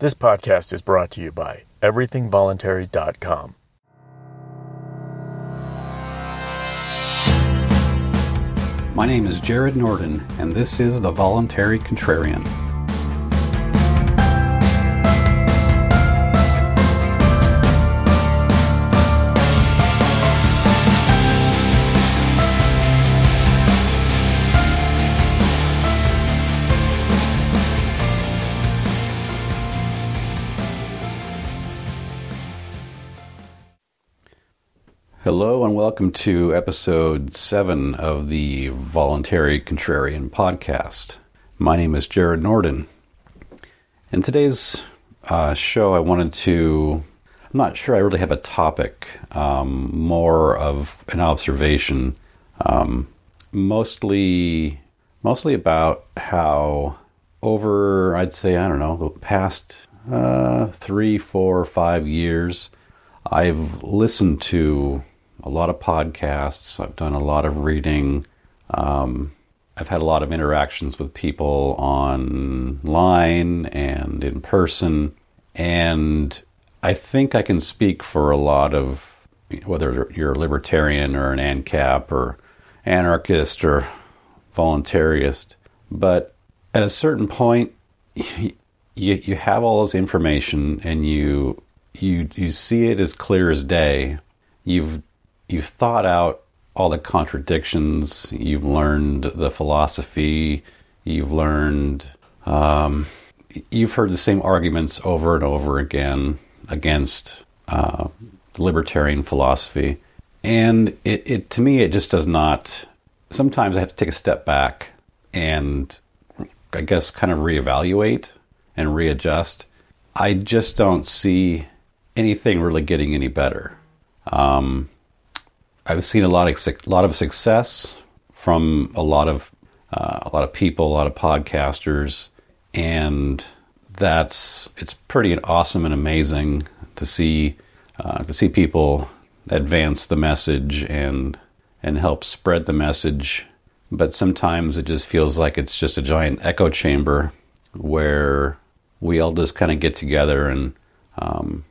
This podcast is brought to you by everythingvoluntary.com. My name is Jared Nordin, and this is The Voluntary Contrarian. Hello, and welcome to episode 7 of the Voluntary Contrarian podcast. My name is Jared Nordin. In today's uh, show, I wanted to. I'm not sure I really have a topic, um, more of an observation, um, mostly, mostly about how over, I'd say, I don't know, the past uh, three, four, five years, I've listened to a lot of podcasts. I've done a lot of reading. Um, I've had a lot of interactions with people online and in person. And I think I can speak for a lot of, whether you're a libertarian or an ANCAP or anarchist or voluntarist. But at a certain point, you, you have all this information and you, you, you see it as clear as day. You've you've thought out all the contradictions, you've learned the philosophy, you've learned, um, you've heard the same arguments over and over again against uh, libertarian philosophy. And it, it, to me, it just does not. Sometimes I have to take a step back and I guess kind of reevaluate and readjust. I just don't see anything really getting any better. Um, I've seen a lot of lot of success from a lot of uh, a lot of people, a lot of podcasters, and that's it's pretty awesome and amazing to see uh, to see people advance the message and and help spread the message. But sometimes it just feels like it's just a giant echo chamber where we all just kind of get together and um,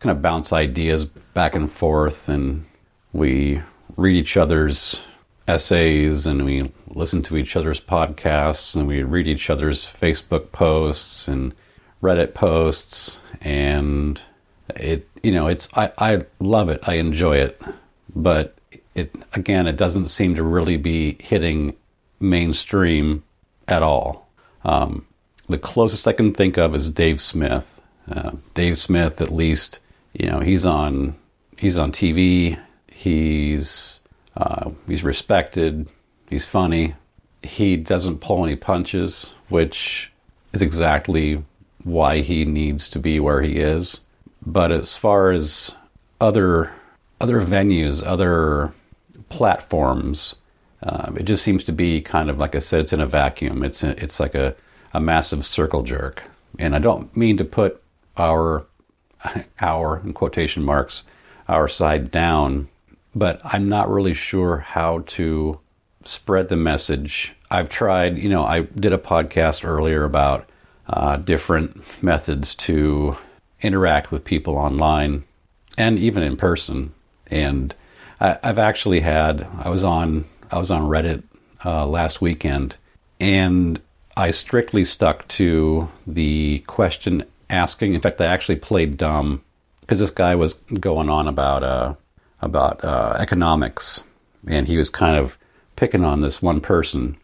kind of bounce ideas back and forth and we read each other's essays and we listen to each other's podcasts and we read each other's Facebook posts and Reddit posts. And it you know it's I, I love it. I enjoy it. But it again it doesn't seem to really be hitting mainstream at all. Um, the closest I can think of is Dave Smith. Uh, Dave Smith at least you know he's on he's on TV He's uh, he's respected. He's funny. He doesn't pull any punches, which is exactly why he needs to be where he is. But as far as other other venues, other platforms, uh, it just seems to be kind of like I said, it's in a vacuum. It's a, it's like a, a massive circle jerk. And I don't mean to put our our in quotation marks our side down but I'm not really sure how to spread the message. I've tried, you know, I did a podcast earlier about uh, different methods to interact with people online and even in person. And I, have actually had, I was on, I was on Reddit uh, last weekend, and I strictly stuck to the question asking. In fact, I actually played dumb because this guy was going on about uh, about uh, economics, and he was kind of picking on this one person.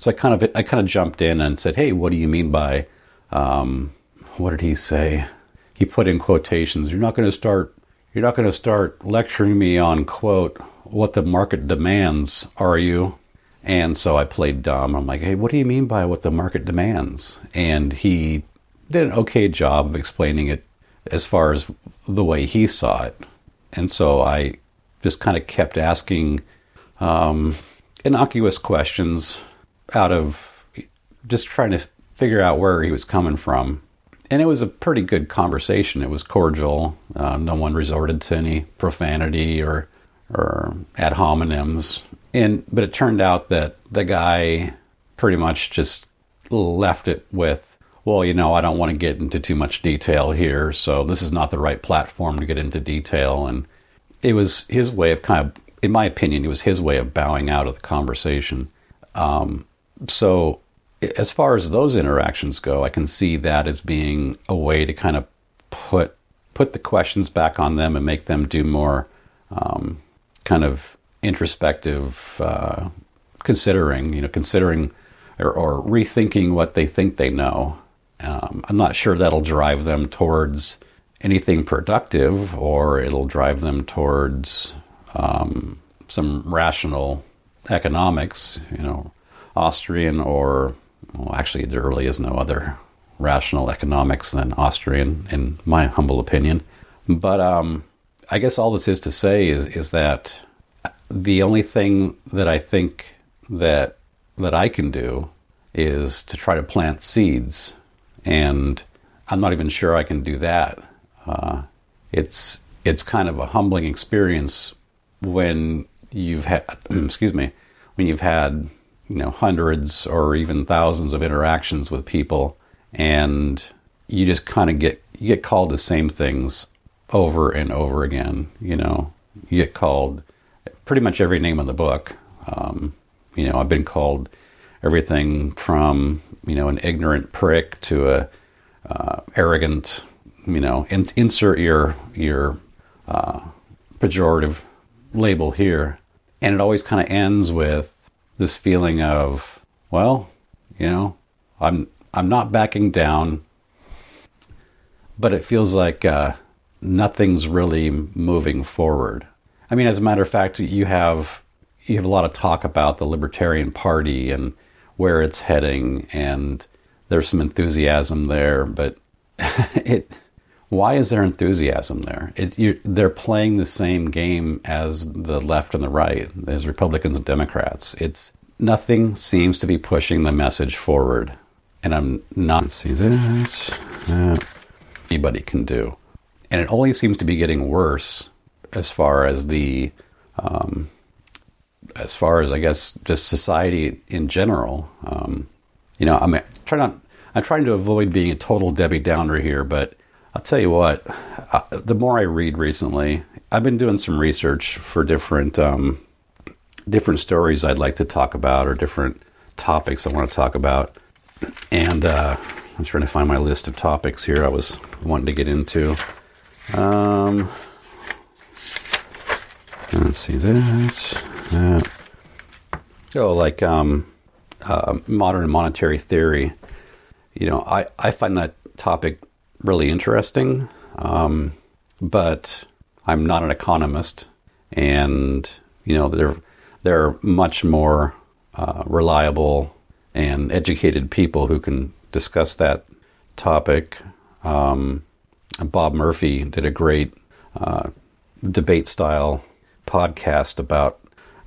So I kind of I kind of jumped in and said, "Hey, what do you mean by um, what did he say?" He put in quotations. You're not going to start. You're not going to start lecturing me on quote what the market demands, are you? And so I played dumb. I'm like, "Hey, what do you mean by what the market demands?" And he did an okay job of explaining it as far as the way he saw it. And so I just kind of kept asking um, innocuous questions out of just trying to figure out where he was coming from. And it was a pretty good conversation. It was cordial. Uh, no one resorted to any profanity or or ad hominems. And but it turned out that the guy pretty much just left it with, well, you know, I don't want to get into too much detail here, so this is not the right platform to get into detail. And it was his way of kind of, in my opinion, it was his way of bowing out of the conversation. Um, so, as far as those interactions go, I can see that as being a way to kind of put put the questions back on them and make them do more um, kind of introspective uh, considering, you know, considering or, or, rethinking what they think they know. Um, I'm not sure that'll drive them towards anything productive or it'll drive them towards um, some rational economics, you know, Austrian or, well, actually, there really is no other rational economics than Austrian, in my humble opinion. But um, I guess all this is to say is is that the only thing that I think that that I can do is to try to plant seeds, and I'm not even sure I can do that. Uh, it's it's kind of a humbling experience when you've had excuse me when you've had you know hundreds or even thousands of interactions with people and you just kind of get you get called the same things over and over again you know you get called pretty much every name in the book um, you know i've been called everything from you know an ignorant prick to a uh, arrogant you know in, insert your your uh, pejorative label here and it always kind of ends with this feeling of well you know i'm I'm not backing down, but it feels like uh, nothing's really moving forward. I mean, as a matter of fact, you have you have a lot of talk about the Libertarian Party and where it's heading, and there's some enthusiasm there. But it, why is there enthusiasm there? It, you, they're playing the same game as the left and the right, as Republicans and Democrats. It's nothing seems to be pushing the message forward and I'm not see this. That anybody can do, and it only seems to be getting worse as far as the, um, as far as I guess just society in general. Um, you know, I'm trying not. I'm trying to avoid being a total Debbie Downer here, but I'll tell you what. Uh, the more I read recently, I've been doing some research for different um, different stories I'd like to talk about or different topics I want to talk about and uh, I'm trying to find my list of topics here I was wanting to get into. Um, let's see that. That. Oh, like um, uh, modern monetary theory. You know, I, I find that topic really interesting, um, but I'm not an economist, and you know, there there are much more uh, reliable and educated people who can discuss that topic. Um, Bob Murphy did a great uh, debate style podcast about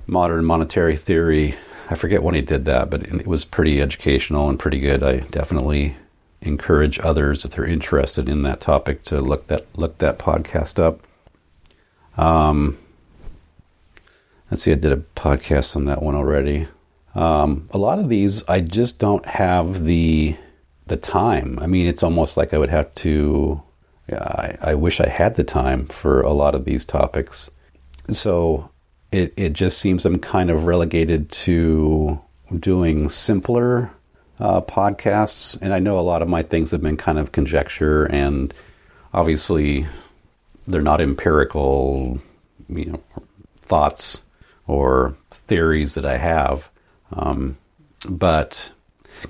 modern monetary theory. I forget when he did that, but it was pretty educational and pretty good. I definitely encourage others if they're interested in that topic to look that look that podcast up. Um, let's see, I did a podcast on that one already. Um, a lot of these, I just don't have the the time. I mean, it's almost like I would have to. I, I wish I had the time for a lot of these topics. So it it just seems I'm kind of relegated to doing simpler uh, podcasts, and I know a lot of my things have been kind of conjecture, and obviously they're not empirical, you know, thoughts or theories that I have. Um, but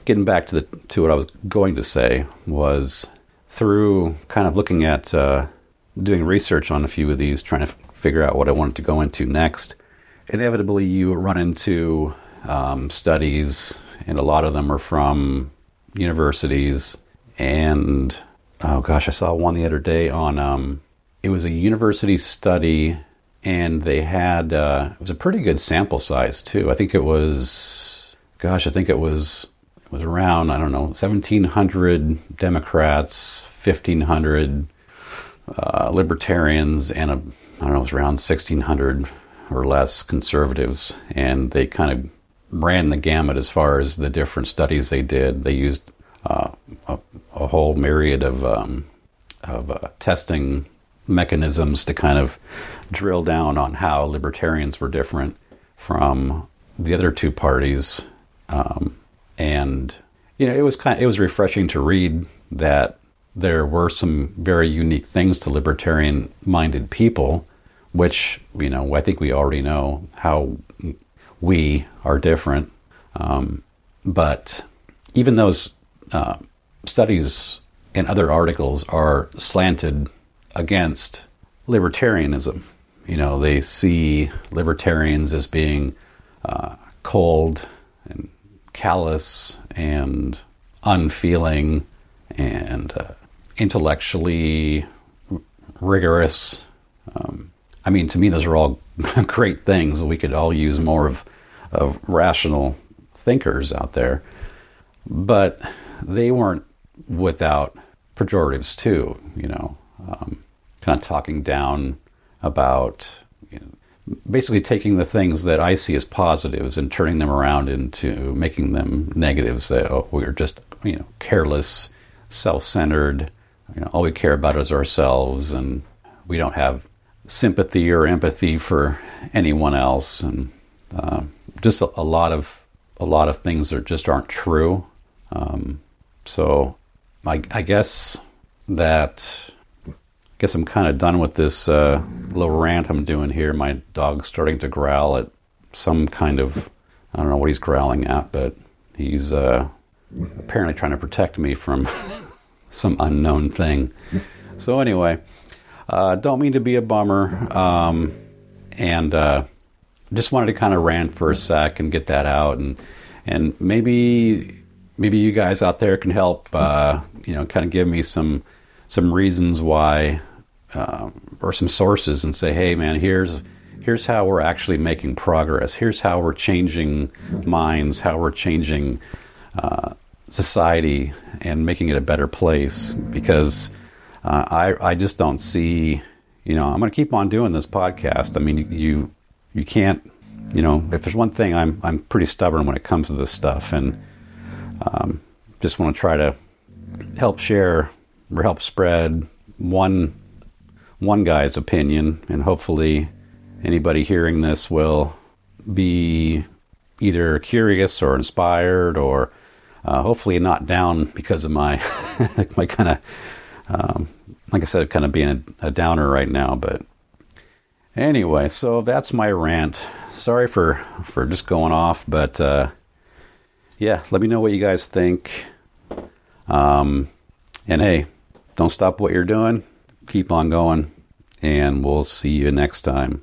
getting back to the to what I was going to say was through kind of looking at uh, doing research on a few of these, trying to figure out what I wanted to go into next. Inevitably, you run into um, studies, and a lot of them are from universities. And oh gosh, I saw one the other day on um, it was a university study and they had uh, it was a pretty good sample size too. I think it was, gosh, I think it was it was around I don't know, seventeen hundred Democrats, fifteen hundred uh, libertarians, and a I don't know, it was around sixteen hundred or less conservatives, and they kind of ran the gamut as far as the different studies they did. They used uh, a, a, whole myriad of um, of uh, testing mechanisms to kind of drill down on how libertarians were different from the other two parties, um, and you know it was kind of, it was refreshing to read that there were some very unique things to libertarian minded people, which you know I think we already know how we are different, um, but even those uh, studies and other articles are slanted against libertarianism. You know, they see libertarians as being uh, cold and callous and unfeeling and uh, intellectually rigorous. Um, I mean, to me, those are all great things. We could all use more of, of rational thinkers out there. But they weren't without pejoratives, too, you know, um, kind of talking down about you know, basically taking the things that I see as positives and turning them around into making them negatives. That oh, we're just you know careless, self-centered. You know, all we care about is ourselves, and we don't have sympathy or empathy for anyone else, and uh, just a, a, lot of a lot of things that just aren't true. Um, so, I, I guess that I guess I'm kind of done with this uh, little rant I'm doing here. My dog's starting to growl at some kind of I don't know what he's growling at, but he's uh, apparently trying to protect me from some unknown thing. So anyway, uh, don't mean to be a bummer, um, and uh, just wanted to kind of rant for a sec and get that out, and and maybe maybe you guys out there can help, uh, you know, kind of give me some some reasons why uh, or some sources and say, hey, man, here's here's how we're actually making progress. Here's how we're changing minds, how we're changing uh, society and making it a better place. Because uh, I I just don't see, you know, I'm going to keep on doing this podcast. I mean, you you can't, you know, if there's one thing, I'm I'm pretty stubborn when it comes to this stuff, and um, just want to try to help share or help spread one one guy's opinion, and hopefully anybody hearing this will be either curious or inspired or uh, hopefully not down because of my my kind of um, like I said, kind of being a, a, downer right now. But anyway, so that's my rant. Sorry for for just going off, but uh, yeah, let me know what you guys think. Um, and hey, don't stop what you're doing keep on going, and we'll see you next time.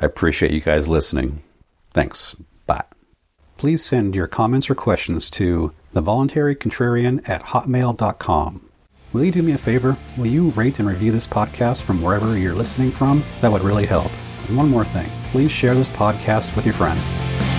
I appreciate you guys listening. Thanks. Bye. Please send your comments or questions to thevoluntarycontrarian at hotmail.com. Will you do me a favor? Will you rate and review this podcast from wherever you're listening from? That would really help. And one more thing please share this podcast with your friends.